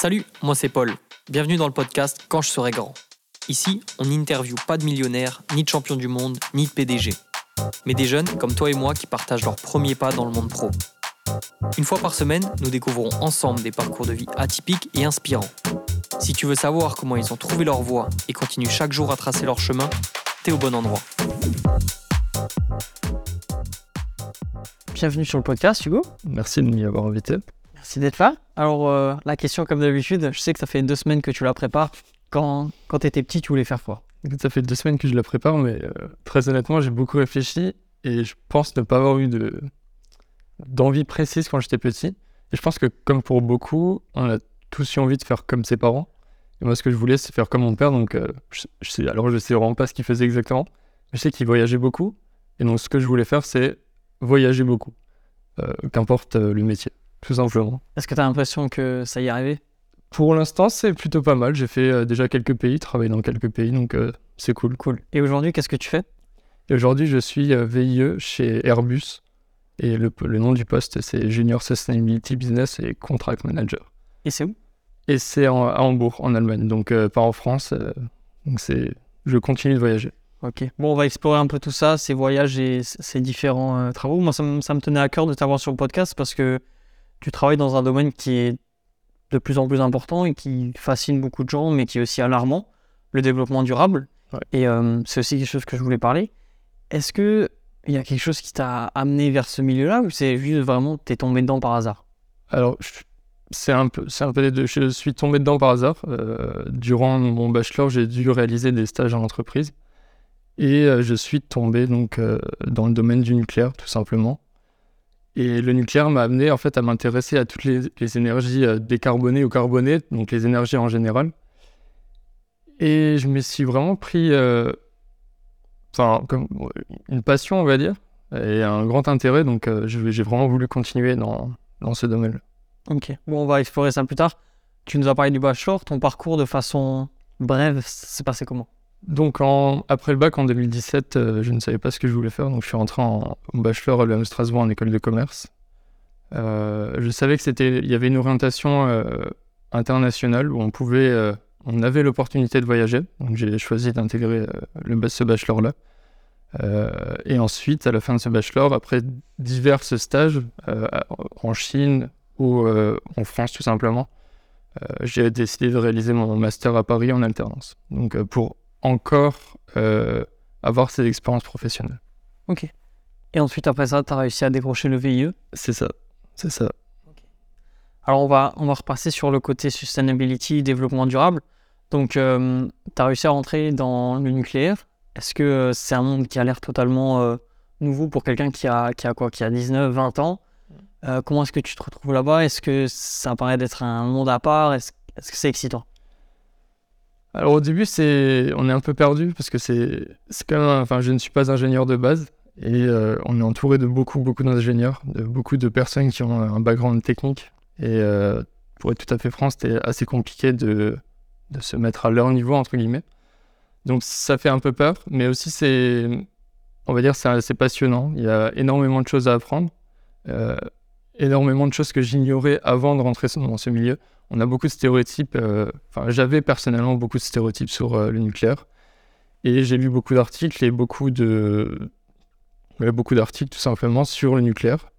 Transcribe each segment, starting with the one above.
Salut, moi c'est Paul. Bienvenue dans le podcast Quand je serai grand. Ici, on n'interviewe pas de millionnaires, ni de champions du monde, ni de PDG. Mais des jeunes comme toi et moi qui partagent leurs premiers pas dans le monde pro. Une fois par semaine, nous découvrons ensemble des parcours de vie atypiques et inspirants. Si tu veux savoir comment ils ont trouvé leur voie et continuent chaque jour à tracer leur chemin, t'es au bon endroit. Bienvenue sur le podcast, Hugo. Merci de m'y avoir invité. Merci d'être là. Alors, euh, la question, comme d'habitude, je sais que ça fait deux semaines que tu la prépares. Quand, quand tu étais petit, tu voulais faire quoi? Ça fait deux semaines que je la prépare, mais euh, très honnêtement, j'ai beaucoup réfléchi et je pense ne pas avoir eu de, d'envie précise quand j'étais petit. Et je pense que, comme pour beaucoup, on a tous eu envie de faire comme ses parents. Et moi, ce que je voulais, c'est faire comme mon père. Donc, euh, je, sais, alors, je sais vraiment pas ce qu'il faisait exactement. Mais je sais qu'il voyageait beaucoup. Et donc, ce que je voulais faire, c'est voyager beaucoup. qu'importe le métier tout simplement. Est-ce que tu as l'impression que ça y est arrivé? Pour l'instant, c'est plutôt pas mal. J'ai fait euh, déjà quelques pays, travaillé dans quelques pays, donc euh, c'est cool. Cool. Et aujourd'hui, qu'est-ce que tu fais? Et aujourd'hui, je suis euh, VIE chez Airbus. Et le, nom du poste, c'est Junior Sustainability Business et Contract Manager. Et c'est où? Et c'est à Hambourg, en Allemagne, donc pas en France. donc c'est, je continue de voyager. Ok. Bon, on va explorer un peu tout ça, ces voyages et ces différents travaux. Moi, ça, ça, me tenait à cœur de t'avoir sur le podcast parce que tu travailles dans un domaine qui est de plus en plus important et qui fascine beaucoup de gens, mais qui est aussi alarmant, le développement durable. Et euh, c'est aussi quelque chose que je voulais parler. Est-ce que il y a quelque chose qui t'a amené vers ce milieu-là ou c'est juste vraiment tu es tombé dedans par hasard? Alors, c'est un peu, c'est un peu deux. Je suis tombé dedans par hasard. Euh, durant mon bachelor, j'ai dû réaliser des stages en entreprise et euh, je suis tombé donc dans le domaine du nucléaire, tout simplement. Et le nucléaire m'a amené en fait à m'intéresser à toutes les, énergies euh, décarbonées ou carbonées, donc les énergies en général. Et je me suis vraiment pris, euh, une passion, on va dire, et un grand intérêt. Donc, euh, j'ai vraiment voulu continuer dans, dans ce domaine-là. Ok. Bon, on va explorer ça plus tard. Tu nous as parlé du bachelor. Ton parcours de façon brève, c'est passé comment? Donc après le bac en 2017, euh, je ne savais pas ce que je voulais faire, donc je suis rentré en, bachelor à l'UM Strasbourg en école de commerce. Euh, je savais que c'était, il y avait une orientation euh, internationale où on pouvait, on avait l'opportunité de voyager, donc j'ai choisi d'intégrer ce bachelor-là. et ensuite, à la fin de ce bachelor, après divers stages en Chine ou en France tout simplement, j'ai décidé de réaliser mon master à Paris en alternance. Donc pour encore euh, avoir ces expériences professionnelles. Ok. Et ensuite, après ça, tu as réussi à décrocher le VIE C'est ça, c'est ça. Alors, on va, on va repasser sur le côté sustainability, développement durable. Donc, euh, tu as réussi à rentrer dans le nucléaire. Est-ce que euh, c'est un monde qui a l'air totalement nouveau pour quelqu'un qui a, qui a quoi? Qui a 19, 20 ans? Comment est-ce que tu te retrouves là-bas? Est-ce que ça paraît d'être un monde à part? Est-ce est -ce que c'est excitant? Alors au début, c'est, on est un peu perdu parce que c'est, quand même, enfin, je ne suis pas ingénieur de base et euh, on est entouré de beaucoup, beaucoup d'ingénieurs, de beaucoup de personnes qui ont un background technique. Et euh, pour être tout à fait franc, c'était assez compliqué de, de, se mettre à leur niveau entre guillemets. Donc ça fait un peu peur, mais aussi c'est, on va dire, c'est passionnant. Il y a énormément de choses à apprendre, euh, énormément de choses que j'ignorais avant de rentrer dans ce milieu on a beaucoup de stéréotypes. Euh, enfin, j'avais personnellement beaucoup de stéréotypes sur euh, le nucléaire. Et j'ai lu beaucoup d'articles et beaucoup de. beaucoup d'articles tout simplement sur le nucléaire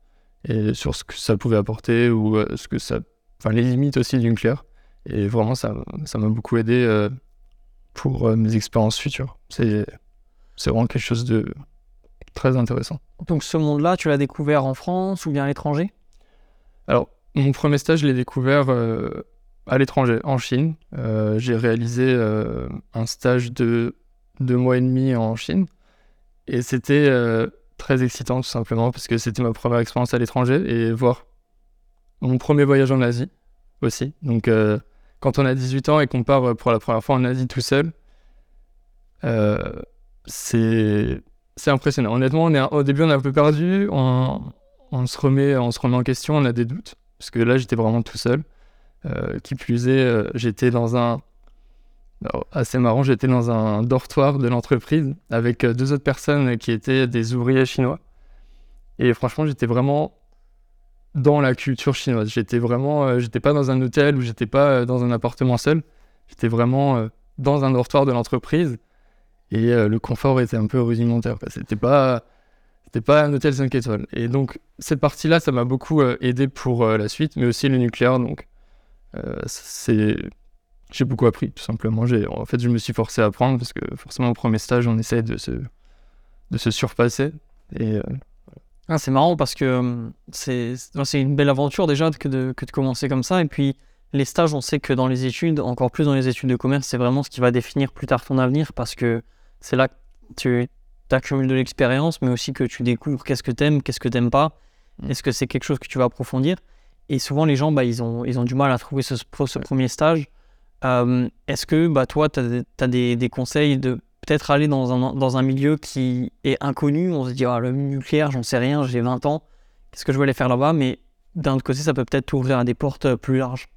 et sur ce que ça pouvait apporter ou euh, ce que ça. Enfin, les limites aussi du nucléaire. Et vraiment, ça m'a beaucoup aidé pour mes expériences futures. C'est vraiment quelque chose de très intéressant. Donc, ce monde-là, tu l'as découvert en France ou bien à l'étranger? Alors, mon premier stage, je l'ai découvert euh, à l'étranger, en Chine. Euh, j'ai réalisé euh, un stage de deux mois et demi en Chine. Et c'était très excitant, tout simplement, parce que c'était ma première expérience à l'étranger et voir mon premier voyage en Asie aussi. Donc, quand on a 18 ans et qu'on part pour la première fois en Asie tout seul, c'est impressionnant. Honnêtement, au début, on est un peu perdu, on, on se remet en question, on a des doutes parce que là j'étais vraiment tout seul. Euh, qui plus est, euh, j'étais dans un assez marrant, j'étais dans un dortoir de l'entreprise avec euh, deux autres personnes qui étaient des ouvriers chinois. Et franchement, j'étais vraiment dans la culture chinoise. J'étais vraiment, j'étais pas dans un hôtel ou j'étais pas dans un appartement seul. J'étais vraiment dans un dortoir de l'entreprise et le confort était un peu rudimentaire. C'était pas, c'était pas un hôtel 5 étoiles. Et donc cette partie-là, ça m'a beaucoup aidé pour la suite, mais aussi le nucléaire. Donc c'est, j'ai beaucoup appris tout simplement. En fait, je me suis forcé à apprendre parce que forcément au premier stage, on essaie de se, de se surpasser et ah, c'est marrant parce que c'est une belle aventure déjà que de, que de commencer comme ça. Et puis les stages, on sait que dans les études, encore plus dans les études de commerce, c'est vraiment ce qui va définir plus tard ton avenir parce que c'est là que tu accumules de l'expérience, mais aussi que tu découvres qu'est-ce que t'aimes, qu'est-ce que t'aimes pas. Mm. Est-ce que c'est quelque chose que tu vas approfondir? Et souvent, les gens, bah, ils, ont, ils ont du mal à trouver ce, ce premier stage. Hum, est-ce que bah, toi, tu as, des, des, conseils de peut-être aller dans un, dans un milieu qui est inconnu? On se dit, ah, le nucléaire, j'en sais rien, j'ai 20 ans, qu'est-ce que je vais aller faire là-bas? Mais d'un autre côté, ça peut peut-être ouvrir à des portes euh, plus larges.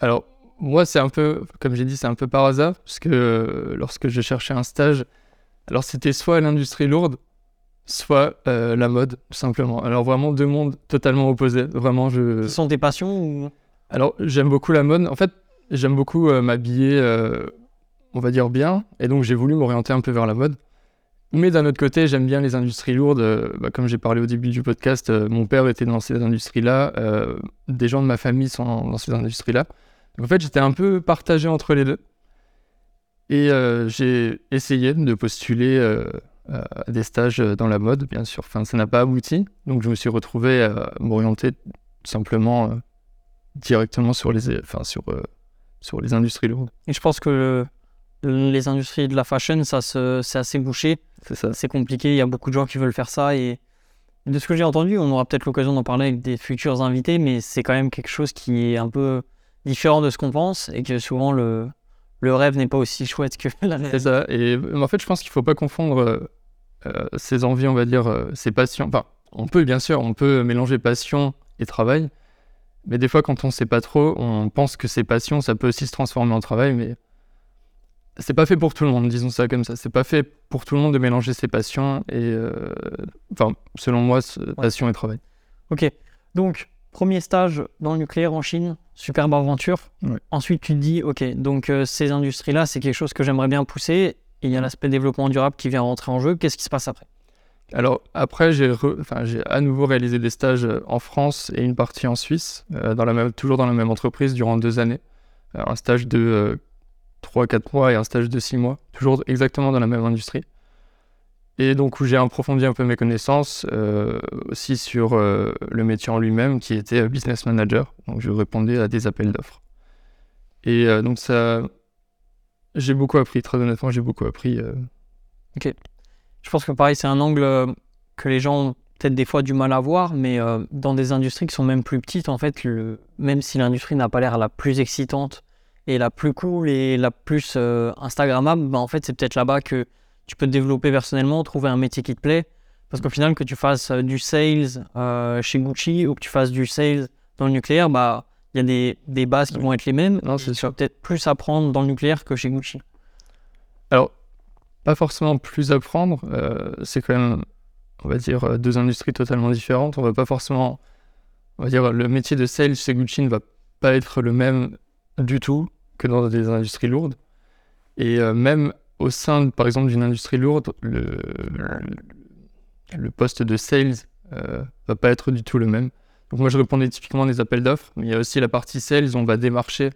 Alors, moi, c'est un peu, comme j'ai dit, c'est un peu par hasard, parce que euh, lorsque je cherchais un stage, alors c'était soit l'industrie lourde, soit euh, la mode, tout simplement. Alors vraiment deux mondes totalement opposés. Vraiment, je. Ce sont tes passions ou... Alors, j'aime beaucoup la mode. En fait, j'aime beaucoup m'habiller on va dire bien, et donc j'ai voulu m'orienter un peu vers la mode. Mais d'un autre côté, j'aime bien les industries lourdes. Euh, bah, comme j'ai parlé au début du podcast, euh, mon père était dans ces industries-là. Euh, des gens de ma famille sont dans ces industries-là. en fait, j'étais un peu partagé entre les deux. Et j'ai essayé de postuler à des stages dans la mode, bien sûr. Enfin, ça n'a pas abouti. Donc je me suis retrouvé à m'orienter simplement directement sur les, enfin, sur, sur les industries lourdes. Et je pense que les industries de la fashion, ça c'est assez bouché. C'est compliqué. Il y a beaucoup de gens qui veulent faire ça. Et de ce que j'ai entendu, on aura peut-être l'occasion d'en parler avec des futurs invités, mais c'est quand même quelque chose qui est un peu différent de ce qu'on pense et que souvent le, le rêve n'est pas aussi chouette que la réalité. C'est ça. Et en fait, je pense qu'il ne faut pas confondre euh, euh, ses envies, on va dire, euh, ses passions. Enfin, on peut bien sûr, on peut mélanger passion et travail. Mais des fois, quand on ne sait pas trop, on pense que ses passions, ça peut aussi se transformer en travail. Mais c'est pas fait pour tout le monde, disons ça comme ça. C'est pas fait pour tout le monde de mélanger ses passions et, euh, enfin, selon moi, passion et travail. Ok. Donc, premier stage dans le nucléaire en Chine, superbe aventure. Ensuite, tu te dis, ok, donc euh, ces industries-là, c'est quelque chose que j'aimerais bien pousser. Et il y a l'aspect développement durable qui vient rentrer en jeu. Qu'est-ce qui se passe après? Alors après, j'ai enfin, à nouveau réalisé des stages en France et une partie en Suisse, euh, dans la même... toujours dans la même entreprise durant deux années. un stage de 3-4 mois et un stage de 6 mois, toujours exactement dans la même industrie. Et donc où j'ai approfondi un peu mes connaissances euh, aussi sur euh, le métier en lui-même qui était business manager. Donc je répondais à des appels d'offres. Et euh, donc ça, j'ai beaucoup appris, très honnêtement, j'ai beaucoup appris. Ok. Je pense que pareil, c'est un angle que les gens ont peut-être des fois du mal à voir, mais dans des industries qui sont même plus petites, en fait, même si l'industrie n'a pas l'air la plus excitante et la plus cool et la plus euh, Instagrammable, bah, en fait, c'est peut-être là-bas que tu peux te développer personnellement, trouver un métier qui te plaît. Parce qu'au final, que tu fasses euh, du sales euh, chez Gucci ou que tu fasses du sales dans le nucléaire, bah il y a des, des, bases qui vont être les mêmes. Non, c'est sûr. peut-être plus apprendre dans le nucléaire que chez Gucci. Alors, pas forcément plus apprendre. c'est quand même, on va dire, deux industries totalement différentes. On va pas forcément, on va dire, le métier de sales chez Gucci ne va pas être le même du tout que dans des industries lourdes. Et euh, même au sein, par exemple, d'une industrie lourde, le, poste de sales euh, va pas être du tout le même. Donc moi, je répondais typiquement des appels d'offres, mais il y a aussi la partie sales, on va démarcher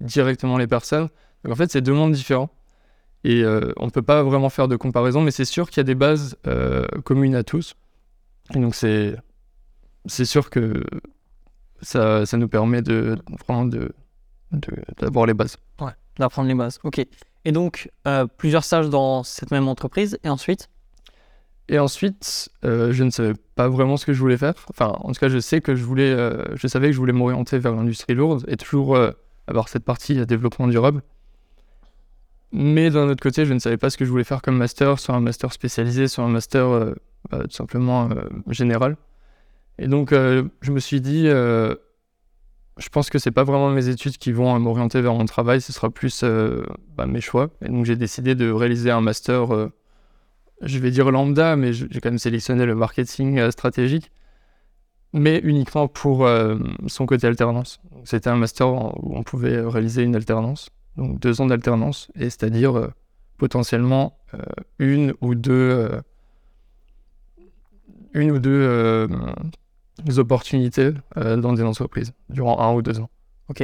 directement les personnes. Donc en fait, c'est deux mondes différents. Et euh, on ne peut pas vraiment faire de comparaison, mais c'est sûr qu'il y a des bases euh, communes à tous. Et donc c'est, c'est sûr que ça, ça nous permet de, vraiment de, d'avoir les bases. Ouais, d'apprendre les bases. Ok. Et donc, euh, plusieurs stages dans cette même entreprise, et ensuite? Et ensuite, euh, je ne savais pas vraiment ce que je voulais faire. Enfin, en tout cas, je sais que je voulais, euh, je savais que je voulais m'orienter vers l'industrie lourde et toujours avoir cette partie développement durable. Mais d'un autre côté, je ne savais pas ce que je voulais faire comme master, soit un master spécialisé, soit un master bah, tout simplement général. Et donc, je me suis dit, je pense que c'est pas vraiment mes études qui vont m'orienter vers mon travail, ce sera plus euh, bah, mes choix. Et donc j'ai décidé de réaliser un master, euh, je vais dire lambda, mais j'ai quand même sélectionné le marketing euh, stratégique. mais uniquement pour son côté alternance. C'était un master où on pouvait réaliser une alternance, donc deux ans d'alternance, et c'est-à-dire potentiellement une ou deux, une ou deux opportunités dans des entreprises durant un ou deux ans. Ok.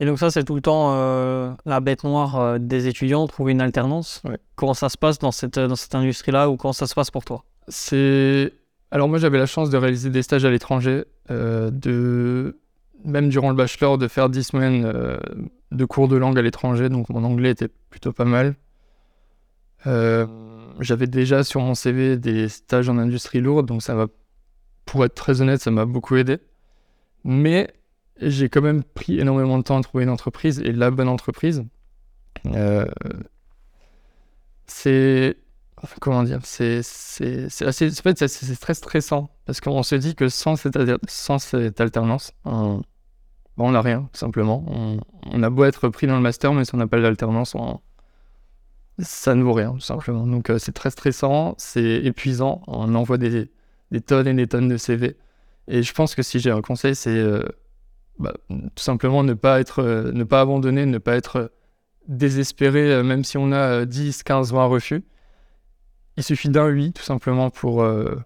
Et donc ça, c'est tout le temps la bête noire des étudiants, trouver une alternance. Comment ça se passe dans cette, dans cette industrie-là ou comment ça se passe pour toi? C'est alors moi j'avais la chance de réaliser des stages à l'étranger, euh, de même durant le bachelor de faire 10 semaines euh, de cours de langue à l'étranger, donc mon anglais était plutôt pas mal. Euh, j'avais déjà sur mon CV des stages en industrie lourde, donc ça m'a, pour être très honnête, ça m'a beaucoup aidé. Mais j'ai quand même pris énormément de temps à trouver une entreprise et la bonne entreprise. c'est comment dire, c'est assez, c'est très stressant parce qu'on se dit que sans cette, sans cette alternance, on n'a rien, tout simplement. On, a beau être pris dans le master, mais si on n'a pas d'alternance, ça ne vaut rien, tout simplement. Donc euh, c'est très stressant, c'est épuisant, on envoie des, des, tonnes et des tonnes de CV. Et je pense que si j'ai un conseil, c'est euh, bah, tout simplement ne pas, être, euh, ne pas abandonner, ne pas être désespéré, même si on a 10, 15, 20 refus il suffit d'un oui, tout simplement, pour, euh,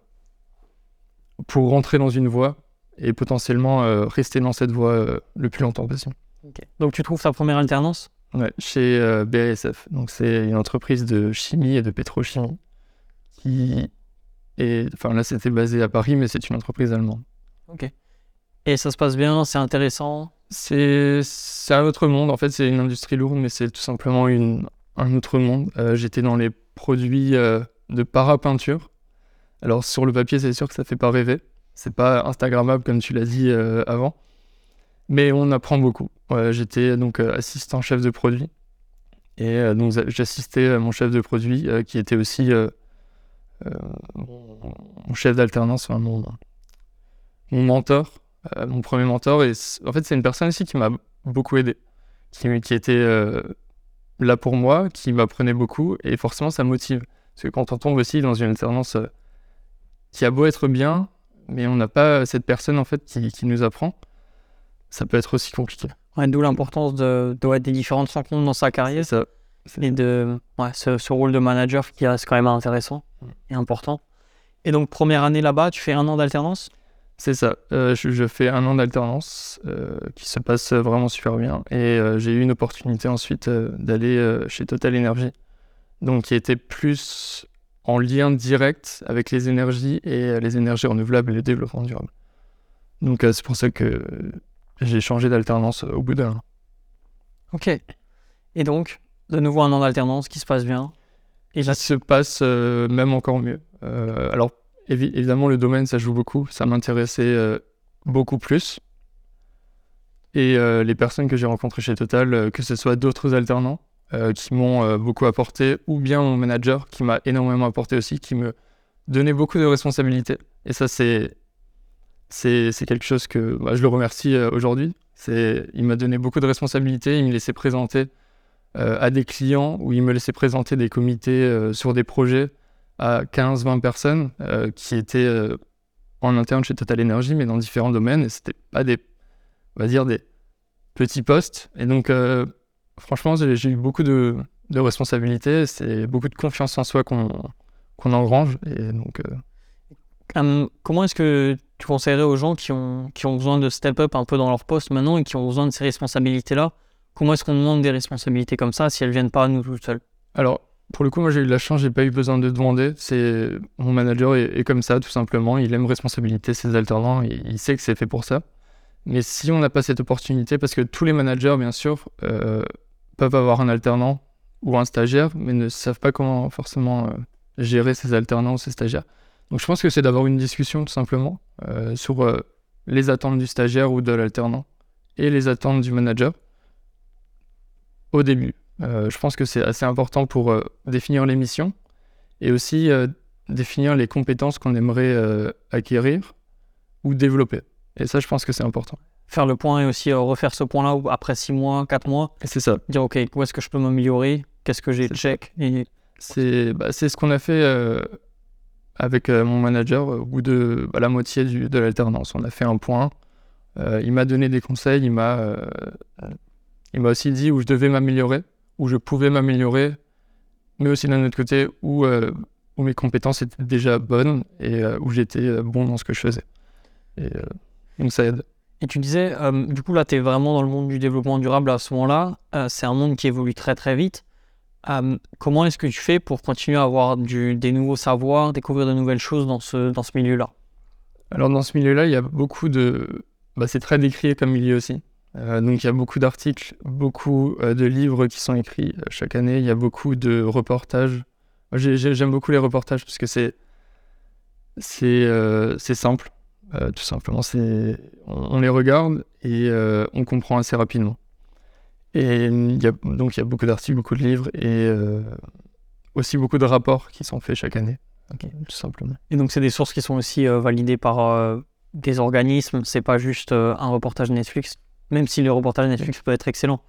pour rentrer dans une voie et potentiellement euh, rester dans cette voie euh, le plus longtemps possible. Donc tu trouves ta première alternance? Ouais, chez BASF. Donc c'est une entreprise de chimie et de pétrochimie qui est, enfin là c'était basé à Paris, mais c'est une entreprise allemande. Ok. Et ça se passe bien, c'est intéressant? C'est un autre monde. En fait, c'est une industrie lourde, mais c'est tout simplement une, un autre monde. J'étais dans les produits de para-peinture. Alors sur le papier, c'est sûr que ça fait pas rêver. C'est pas Instagrammable comme tu l'as dit euh, avant. Mais on apprend beaucoup. J'étais donc euh, assistant chef de produit. Et euh, donc j'assistais mon chef de produit qui était aussi mon, chef d'alternance, mon, mon, mentor, mon premier mentor. Et en fait, c'est une personne aussi qui m'a beaucoup aidé, qui, qui était là pour moi, qui m'apprenait beaucoup. Et forcément, ça motive. Parce que quand on tombe aussi dans une alternance euh, qui a beau être bien, mais on n'a pas cette personne en fait qui, nous apprend, ça peut être aussi compliqué. D'où l'importance de, de des différentes rencontres dans sa carrière. Ça, et de ouais, ce, rôle de manager qui reste quand même intéressant mm. et important. Et donc, première année là-bas, tu fais un an d'alternance? C'est ça. Euh, je, fais un an d'alternance euh, qui se passe vraiment super bien. Et j'ai eu une opportunité ensuite d'aller chez Total Energy donc qui était plus en lien direct avec les énergies et euh, les énergies renouvelables et le développement durable. Donc euh, c'est pour ça que j'ai changé d'alternance euh, au bout d'un an. Ok. Et donc, de nouveau un an d'alternance qui se passe bien. Et ça se passe même encore mieux. alors, évidemment, le domaine, ça joue beaucoup. Ça m'intéressait beaucoup plus. Et les personnes que j'ai rencontrées chez Total, que ce soit d'autres alternants, euh, qui m'ont euh, beaucoup apporté, ou bien mon manager qui m'a énormément apporté aussi, qui me donnait beaucoup de responsabilités. Et ça, c'est c'est quelque chose que bah, je le remercie euh, aujourd'hui. Il m'a donné beaucoup de responsabilités, il me laissait présenter à des clients, ou il me laissait présenter des comités sur des projets à 15-20 personnes qui étaient en interne chez Total Energy, mais dans différents domaines. Et c'était pas des, on va dire, des petits postes. Et donc, franchement, j'ai eu beaucoup de, responsabilités. C'est beaucoup de confiance en soi qu'on engrange. Et donc, euh, comment est-ce que tu conseillerais aux gens qui ont, qui ont besoin de step up un peu dans leur poste maintenant et qui ont besoin de ces responsabilités-là? Comment est-ce qu'on demande des responsabilités comme ça si elles viennent pas à nous tout seuls Alors, pour le coup, moi j'ai eu de la chance, j'ai pas eu besoin de demander. C'est mon manager est, comme ça, tout simplement. Il aime responsabilité, ses alternants, il sait que c'est fait pour ça. Mais si on n'a pas cette opportunité, parce que tous les managers, bien sûr, euh, peuvent avoir un alternant ou un stagiaire, mais ne savent pas comment forcément euh, gérer ces alternants ou ces stagiaires. Donc je pense que c'est d'avoir une discussion tout simplement euh, sur les attentes du stagiaire ou de l'alternant et les attentes du manager au début. je pense que c'est assez important pour définir les missions et aussi définir les compétences qu'on aimerait acquérir ou développer. Et ça, je pense que c'est important faire le point et aussi euh, refaire ce point-là après 6 mois, 4 mois. C'est ça. Dire, OK, où est-ce que je peux m'améliorer? Qu'est-ce que j'ai check? et... C'est bah, ce qu'on a fait euh, avec mon manager au bout de bah, la moitié du, de l'alternance. On a fait un point. il m'a donné des conseils. Il m'a, il m'a aussi dit où je devais m'améliorer, où je pouvais m'améliorer, mais aussi d'un autre côté où, où mes compétences étaient déjà bonnes et où j'étais bon dans ce que je faisais. Et donc ça aide. Et tu disais, euh, du coup, là, tu es vraiment dans le monde du développement durable à ce moment-là. Euh, c'est un monde qui évolue très, très vite. Euh, comment est-ce que tu fais pour continuer à avoir du, des nouveaux savoirs, découvrir de nouvelles choses dans ce, dans ce milieu-là? Alors, dans ce milieu-là, il y a beaucoup de. Bah, c'est très décrié comme milieu aussi. Donc, il y a beaucoup d'articles, beaucoup de livres qui sont écrits chaque année. Il y a beaucoup de reportages. J'aime beaucoup les reportages parce que c'est. C'est simple euh, tout simplement, c'est on, les regarde et euh, on comprend assez rapidement. Et y a, donc il y a beaucoup d'articles, beaucoup de livres et euh, aussi beaucoup de rapports qui sont faits chaque année, tout simplement. Et donc c'est des sources qui sont aussi validées par des organismes, c'est pas juste un reportage Netflix, même si le reportage Netflix peut être excellent.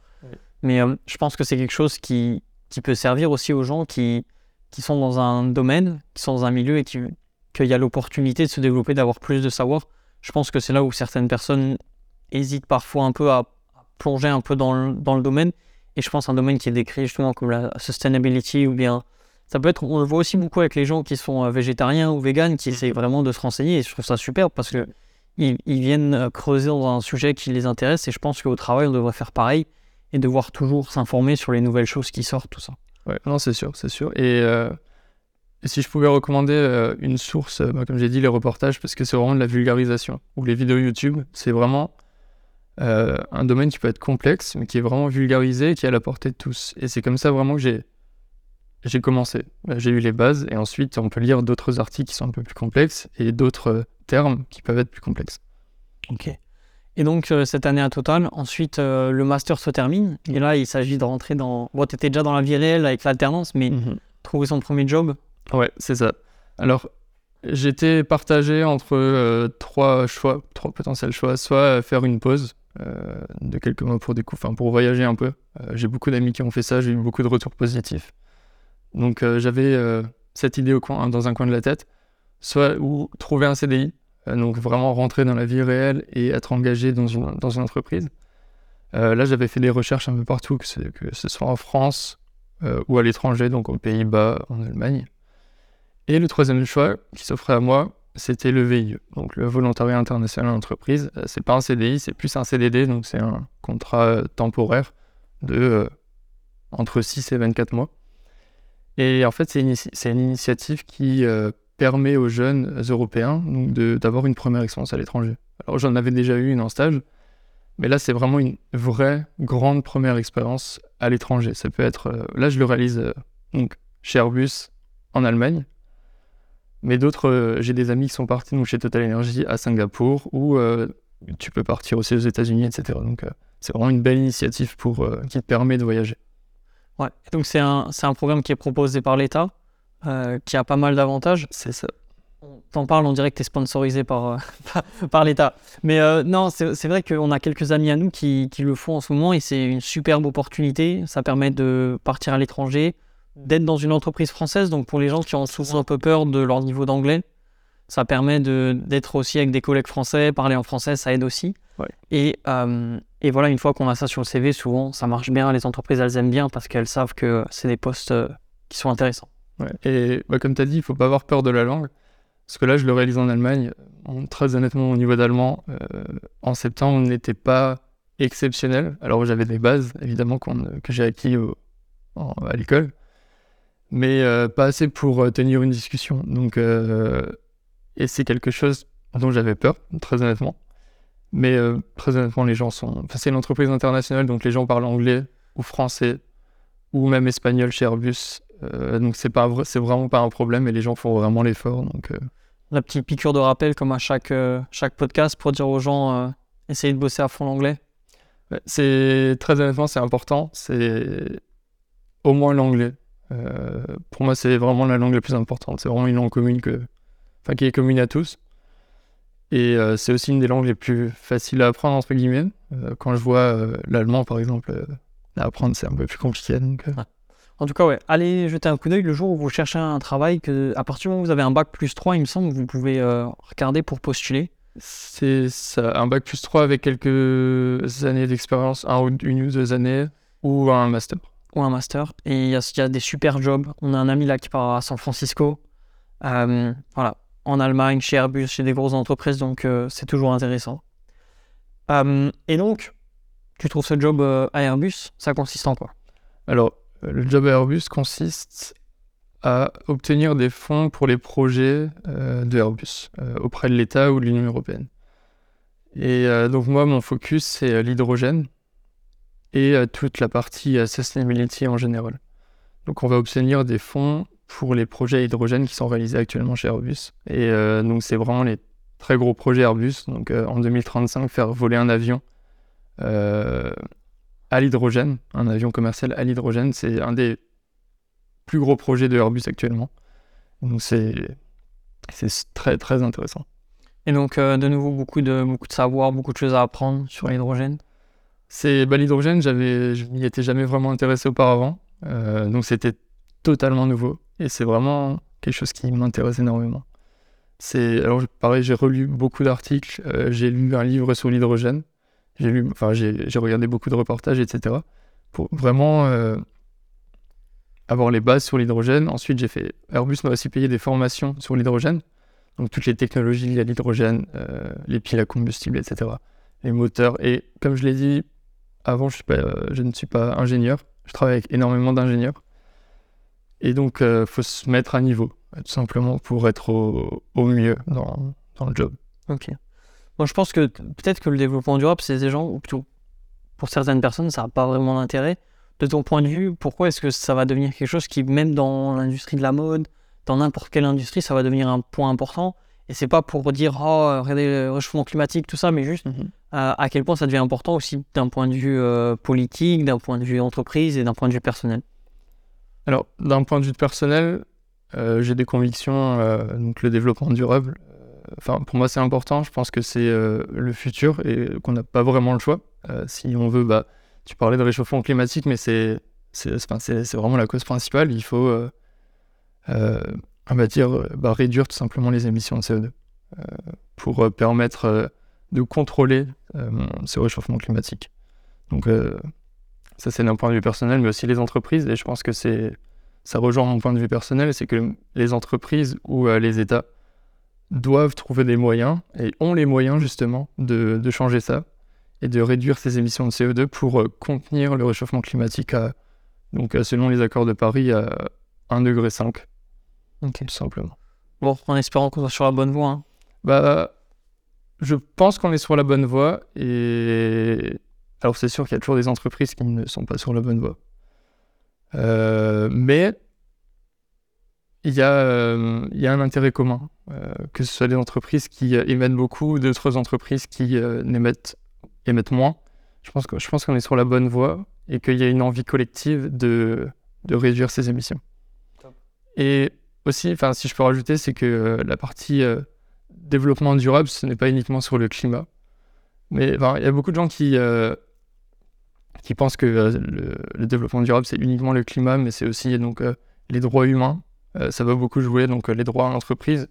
Mais je pense que c'est quelque chose qui, qui peut servir aussi aux gens qui, qui sont dans un domaine, qui sont dans un milieu et qui, qu'il y a l'opportunité de se développer, d'avoir plus de savoir. Je pense que c'est là où certaines personnes hésitent parfois un peu à plonger un peu dans le, dans le domaine. Et je pense un domaine qui est décrit justement comme la sustainability ou bien ça peut être, on le voit aussi beaucoup avec les gens qui sont euh, végétariens ou véganes, qui essaient vraiment de se renseigner. Et je trouve ça super parce que ils, viennent euh, creuser dans un sujet qui les intéresse. Et je pense qu'au travail, on devrait faire pareil et devoir toujours s'informer sur les nouvelles choses qui sortent, tout ça. Ouais, non, c'est sûr, c'est sûr. Et euh, et si je pouvais recommander euh, une source, bah, comme j'ai dit, les reportages, parce que c'est vraiment de la vulgarisation, ou les vidéos YouTube, c'est vraiment un domaine qui peut être complexe, mais qui est vraiment vulgarisé, qui est à la portée de tous. Et c'est comme ça vraiment que j'ai, j'ai commencé. J'ai eu les bases, et ensuite on peut lire d'autres articles qui sont un peu plus complexes, et d'autres termes qui peuvent être plus complexes. Ok. Et donc cette année à total, ensuite le master se termine, et là il s'agit de rentrer dans... Bon, tu étais déjà dans la vie réelle avec l'alternance, mais mhm. trouver son premier job, Ouais, c'est ça. Alors, j'étais partagé entre euh, trois choix, trois potentiels choix. Soit euh, faire une pause euh, de quelques mois pour découvrir, pour voyager un peu. j'ai beaucoup d'amis qui ont fait ça, j'ai eu beaucoup de retours positifs. Donc, j'avais cette idée dans un coin de la tête. Soit ou trouver un CDI, donc vraiment rentrer dans la vie réelle et être engagé dans une, entreprise. là, j'avais fait des recherches un peu partout, que, ce soit en France ou à l'étranger, donc aux Pays-Bas, en Allemagne. Et le troisième choix qui s'offrait à moi, c'était le VIE, donc le volontariat international d'entreprise. Euh, c'est pas un CDI, c'est plus un CDD, donc c'est un contrat euh, temporaire de euh, entre 6 et 24 mois. Et en fait, c'est une, une, initiative qui permet aux jeunes européens d'avoir une première expérience à l'étranger. Alors j'en avais déjà eu une en stage, mais là c'est vraiment une vraie grande première expérience à l'étranger. Ça peut être, là je le réalise donc chez Airbus en Allemagne, mais d'autres, euh, j'ai des amis qui sont partis chez Total Energy à Singapour ou euh, tu peux partir aussi aux États-Unis, etc. Donc euh, c'est vraiment une belle initiative pour, qui te permet de voyager. Ouais, donc c'est un, un, programme qui est proposé par l'État, qui a pas mal d'avantages. C'est ça. T'en parles, on dirait que tu es sponsorisé par, par l'État. Mais non, c'est vrai qu'on a quelques amis à nous qui, qui, le font en ce moment et c'est une superbe opportunité. Ça permet de partir à l'étranger, d'être dans une entreprise française. Donc pour les gens qui ont souvent un peu peur de leur niveau d'anglais, ça permet d'être aussi avec des collègues français, parler en français, ça aide aussi. Et, euh, et, voilà, une fois qu'on a ça sur le CV, souvent ça marche bien, les entreprises elles aiment bien parce qu'elles savent que c'est des postes euh, qui sont intéressants. Et bah, comme tu as dit, il faut pas avoir peur de la langue. Parce que là, je le réalise en Allemagne. très honnêtement, au niveau d'allemand, euh, en septembre, on n'était pas exceptionnel. Alors j'avais des bases, évidemment, que j'ai acquis à l'école mais euh, pas assez pour tenir une discussion. Donc, et c'est quelque chose dont j'avais peur, très honnêtement. Mais très honnêtement, les gens sont. Enfin, c'est une entreprise internationale, donc les gens parlent anglais ou français ou même espagnol chez Airbus. donc c'est pas c'est vraiment pas un problème et les gens font vraiment l'effort. Donc la petite piqûre de rappel comme à chaque chaque podcast pour dire aux gens essayez de bosser à fond l'anglais. C'est très honnêtement c'est important. C'est au moins l'anglais. Euh, pour moi, c'est vraiment la langue la plus importante. C'est vraiment une langue commune que, enfin, qui est commune à tous. Et euh, c'est aussi une des langues les plus faciles à apprendre, entre guillemets. Euh, quand je vois l'allemand, par exemple, à apprendre, c'est un peu plus compliqué. Donc, En tout cas, ouais, allez jeter un coup d'œil le jour où vous cherchez un travail. Que, à partir du moment où vous avez un bac plus 3, il me semble, vous pouvez euh, regarder pour postuler. C'est ça, un bac plus 3 avec quelques années d'expérience, un une ou deux années, ou un master. Ou un master. Et il y, a- il y a des super jobs. On a un ami là qui part à San Francisco. Euh, voilà. En Allemagne, chez Airbus, chez des grosses entreprises. Donc, euh, c'est toujours intéressant. Euh, et donc, tu trouves ce job euh, à Airbus, ça consiste en quoi? Alors, le job à Airbus consiste à obtenir des fonds pour les projets euh, de Airbus auprès de l'État ou de l'Union européenne. Et donc moi, mon focus, c'est l'hydrogène et toute la partie sustainability en général. Donc on va obtenir des fonds pour les projets hydrogène qui sont réalisés actuellement chez Airbus. Et euh, donc c'est vraiment les très gros projets Airbus. Donc euh, en 2035, faire voler un avion euh, à l'hydrogène, un avion commercial à l'hydrogène, c'est un des plus gros projets de Airbus actuellement. Donc c'est très très intéressant. Et donc, de nouveau, beaucoup de, beaucoup de savoir, beaucoup de choses à apprendre sur l'hydrogène? C'est bah, l'hydrogène, je m'y étais jamais vraiment intéressé auparavant, donc c'était totalement nouveau et c'est vraiment quelque chose qui m'intéresse énormément. C'est alors pareil, j'ai relu beaucoup d'articles, euh, j'ai lu un livre sur l'hydrogène, j'ai lu, enfin j'ai regardé beaucoup de reportages, etc. Pour vraiment euh, avoir les bases sur l'hydrogène. Ensuite, j'ai fait Airbus m'a aussi payé des formations sur l'hydrogène, donc toutes les technologies liées à l'hydrogène, euh, les piles à combustible, etc. Les moteurs. Et comme je l'ai dit avant, je ne suis pas ingénieur. Je travaille avec énormément d'ingénieurs. Et donc, il faut se mettre à niveau, euh, tout simplement, pour être au, au mieux dans, dans le job. Ok. Moi, je pense que peut-être que le développement durable, c'est des gens, ou plutôt pour certaines personnes, ça n'a pas vraiment d'intérêt. De ton point de vue, pourquoi est-ce que ça va devenir quelque chose qui, même dans l'industrie de la mode, dans n'importe quelle industrie, ça va devenir un point important? Et c'est pas pour dire, oh, regardez le réchauffement climatique, tout ça, mais juste euh, à quel point ça devient important aussi d'un point de vue euh, politique, d'un point de vue entreprise et d'un point de vue personnel. Alors, d'un point de vue personnel, euh, j'ai des convictions. euh, donc, le développement durable, euh, enfin, pour moi, c'est important. Je pense que c'est le futur et qu'on n'a pas vraiment le choix. Si on veut, bah, tu parlais de réchauffement climatique, mais c'est vraiment la cause principale. Il faut, dire, bah, réduire tout simplement les émissions de CO2 euh, pour permettre de contrôler ce réchauffement climatique. Donc, ça, c'est d'un point de vue personnel, mais aussi les entreprises. Et je pense que c'est, ça rejoint mon point de vue personnel, c'est que les entreprises ou euh, les États doivent trouver des moyens et ont les moyens justement de, de changer ça et de réduire ces émissions de CO2 pour euh, contenir le réchauffement climatique à, donc euh, selon les accords de Paris, à 1,5 degré, Ok. tout simplement. Bon, en espérant qu'on soit sur la bonne voie. hein. Bah, je pense qu'on est sur la bonne voie et alors c'est sûr qu'il y a toujours des entreprises qui ne sont pas sur la bonne voie. Euh, mais il y, a, euh, il y a un intérêt commun, euh, que ce soit des entreprises qui émettent beaucoup ou d'autres entreprises qui n'émettent émettent moins. Je pense que je pense qu'on est sur la bonne voie et qu'il y a une envie collective de, de réduire ces émissions. Top. Et aussi, si je peux rajouter, c'est que la partie développement durable, ce n'est pas uniquement sur le climat. Mais il y a beaucoup de gens qui, euh, qui pensent que euh, le, développement durable, c'est uniquement le climat, mais c'est aussi donc, euh, les droits humains. Euh, ça va beaucoup jouer, donc les droits à l'entreprise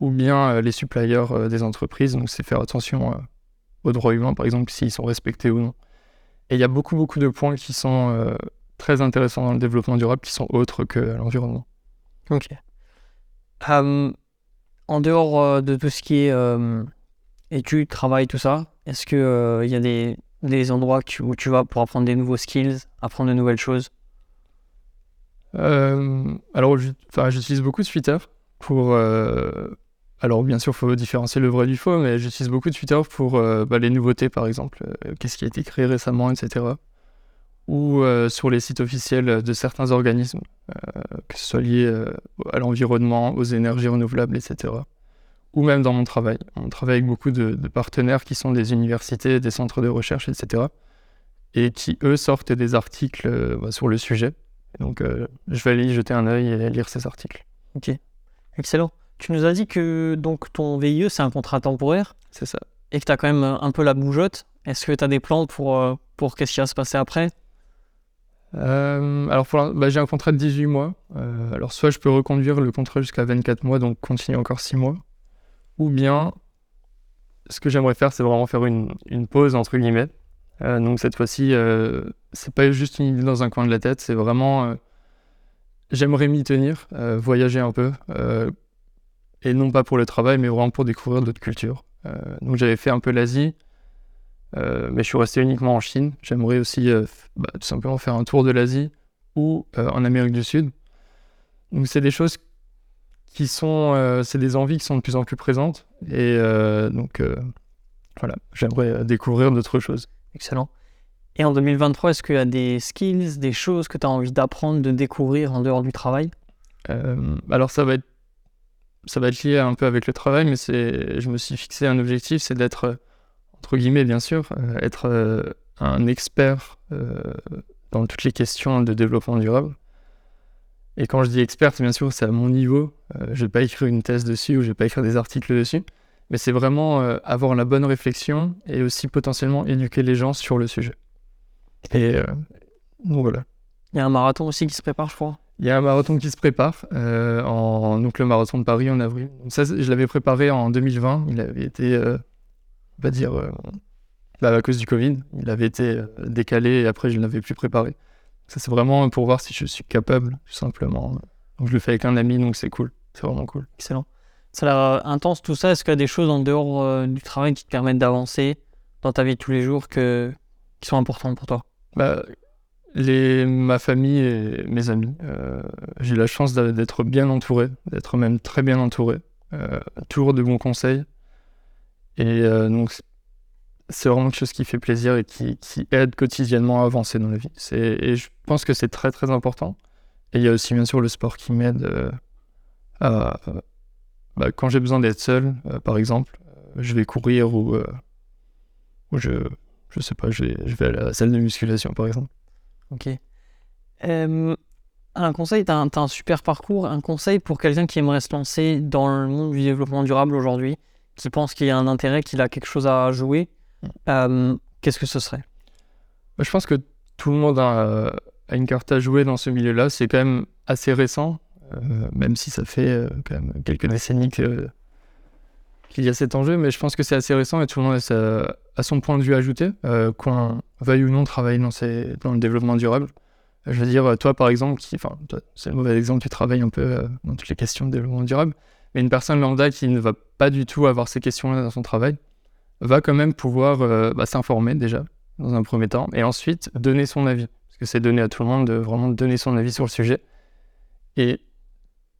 ou bien les suppliers des entreprises. Donc, c'est faire attention aux droits humains, par exemple, s'ils sont respectés ou non. Et il y a beaucoup, beaucoup de points qui sont très intéressants dans le développement durable, qui sont autres que l'environnement. Ok. En dehors de tout ce qui est études, travail, tout ça, est-ce qu'il y a des, des endroits où tu vas pour apprendre des nouveaux skills, apprendre de nouvelles choses Euh, alors, j'utilise beaucoup Twitter pour. euh, alors, bien sûr, il faut différencier le vrai du faux, mais j'utilise beaucoup Twitter pour euh, bah, les nouveautés, par exemple, euh, qu'est-ce qui a été créé récemment, etc. Ou sur les sites officiels de certains organismes, que ce soit lié à l'environnement, aux énergies renouvelables, etc. Ou même dans mon travail. On travaille avec beaucoup de, de partenaires qui sont des universités, des centres de recherche, etc. Et qui, eux, sortent des articles euh, bah, sur le sujet. Et donc, euh, je vais aller y jeter un œil et lire ces articles. Ok. Excellent. Tu nous as dit que donc ton VIE, c'est un contrat temporaire C'est ça. et que tu as quand même un peu la bougeotte. Est-ce que tu as des plans pour, euh, pour qu'est-ce qui va se passer après? Euh, alors, bah, j'ai un contrat de 18 mois. Euh, alors, soit je peux reconduire le contrat jusqu'à 24 mois, donc continuer encore 6 mois. Ou bien, ce que j'aimerais faire, c'est vraiment faire une, une, pause, entre guillemets. Euh, donc, cette fois-ci, c'est pas juste une idée dans un coin de la tête, c'est vraiment. j'aimerais m'y tenir, voyager un peu. et non pas pour le travail, mais vraiment pour découvrir d'autres cultures. donc, j'avais fait un peu l'Asie. Euh, mais je suis resté uniquement en Chine. J'aimerais aussi euh, bah, tout simplement faire un tour de l'Asie ou euh, en Amérique du Sud. Donc c'est des choses qui sont, c'est des envies qui sont de plus en plus présentes. Et donc voilà, j'aimerais découvrir d'autres choses. Excellent. Et en 2023, est-ce qu'il y a des skills, des choses que tu as envie d'apprendre, de découvrir en dehors du travail? Alors ça va être ça va être lié un peu avec le travail, mais c'est, je me suis fixé un objectif, c'est d'être entre guillemets bien sûr, euh, être euh, un expert euh, dans toutes les questions de développement durable. Et quand je dis expert, bien sûr, c'est à mon niveau. je ne vais pas écrire une thèse dessus ou je ne vais pas écrire des articles dessus. Mais c'est vraiment avoir la bonne réflexion et aussi potentiellement éduquer les gens sur le sujet. Et donc voilà. Il y a un marathon aussi qui se prépare, je crois. Il y a un marathon qui se prépare, en, donc le marathon de Paris en avril. ça, je l'avais préparé en 2020. Il avait été va dire, euh, bah, à cause du Covid. Il avait été euh, décalé et après, je ne l'avais plus préparé. Ça, c'est vraiment pour voir si je suis capable, tout simplement. Donc, je le fais avec un ami, donc c'est cool. C'est vraiment cool. Excellent. Ça a l'air euh, intense tout ça. Est-ce qu'il y a des choses en dehors du travail qui te permettent d'avancer dans ta vie de tous les jours que... qui sont importantes pour toi? Bah, les... Ma famille et mes amis. J'ai la chance d'être bien entouré, d'être même très bien entouré. toujours de bons conseils. Et euh, donc, c'est vraiment quelque chose qui fait plaisir et qui, aide quotidiennement à avancer dans la vie. Et je pense que c'est très très important. Et il y a aussi bien sûr le sport qui m'aide euh, à... Bah, quand j'ai besoin d'être seul, euh, par exemple, je vais courir ou, je, je sais pas, je vais, je vais à la salle de musculation par exemple. Ok. un conseil, tu as, as, un super parcours, un conseil pour quelqu'un qui aimerait se lancer dans le monde du développement durable aujourd'hui qui pense qu'il y a un intérêt, qu'il a quelque chose à jouer? Euh, qu'est-ce que ce serait? Je pense que tout le monde a, une carte à jouer dans ce milieu-là. C'est quand même assez récent, euh, même si ça fait euh, quand même quelques décennies qu'il y a cet enjeu, mais je pense que c'est assez récent et tout le monde a, son point de vue ajouté, qu'on veuille ou non travailler dans, le développement durable. Je veux dire, toi par exemple, c'est le mauvais exemple, tu travailles un peu dans toutes les questions de développement durable, mais une personne lambda qui ne va pas du tout avoir ces questions-là dans son travail va quand même pouvoir euh, bah, s'informer déjà, dans un premier temps, et ensuite donner son avis. Parce que c'est donné à tout le monde de vraiment donner son avis sur le sujet. Et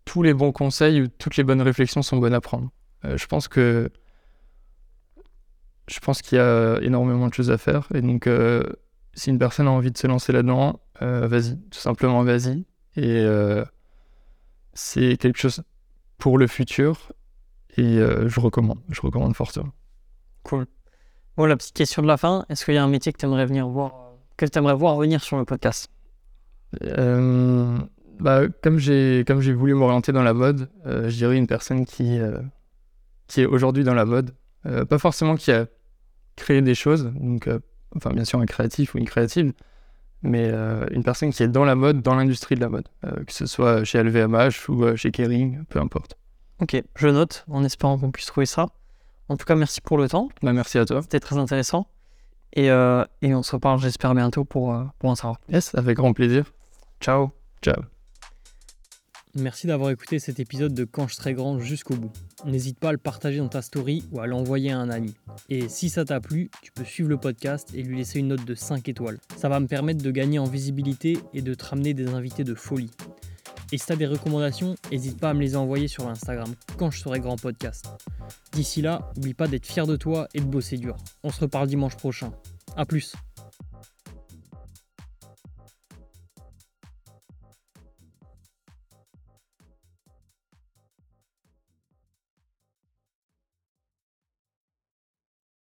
tous les bons conseils ou toutes les bonnes réflexions sont bonnes à prendre. Euh, je pense que je pense qu'il y a énormément de choses à faire. Et donc, euh, si une personne a envie de se lancer là-dedans, vas-y, tout simplement vas-y. Et c'est quelque chose pour le futur. Et je recommande, je recommande fortement. Cool. Bon, la petite question de la fin, est-ce qu'il y a un métier que tu aimerais venir voir, que tu aimerais voir venir sur le podcast? Euh, bah, comme j'ai comme j'ai voulu m'orienter dans la mode, euh, je dirais une personne qui qui est aujourd'hui dans la mode, pas forcément qui a créé des choses, donc enfin bien sûr un créatif ou une créative, mais euh, une personne qui est dans la mode, dans l'industrie de la mode, euh, que ce soit chez LVMH ou euh, chez Kering, peu importe. Ok, je note en espérant qu'on puisse trouver ça. En tout cas, merci pour le temps. Bah, merci à toi. C'était très intéressant. Et, et, on se reparle, j'espère, bientôt pour, pour en savoir plus. Yes, avec grand plaisir. Ciao. Ciao. Merci d'avoir écouté cet épisode de Quand je serai grand jusqu'au bout. N'hésite pas à le partager dans ta story ou à l'envoyer à un ami. Et si ça t'a plu, tu peux suivre le podcast et lui laisser une note de 5 étoiles. Ça va me permettre de gagner en visibilité et de te ramener des invités de folie. Et si t'as des recommandations, n'hésite pas à me les envoyer sur l'Instagram quand je serai grand podcast. D'ici là, n'oublie pas d'être fier de toi et de bosser dur. On se reparle dimanche prochain. A plus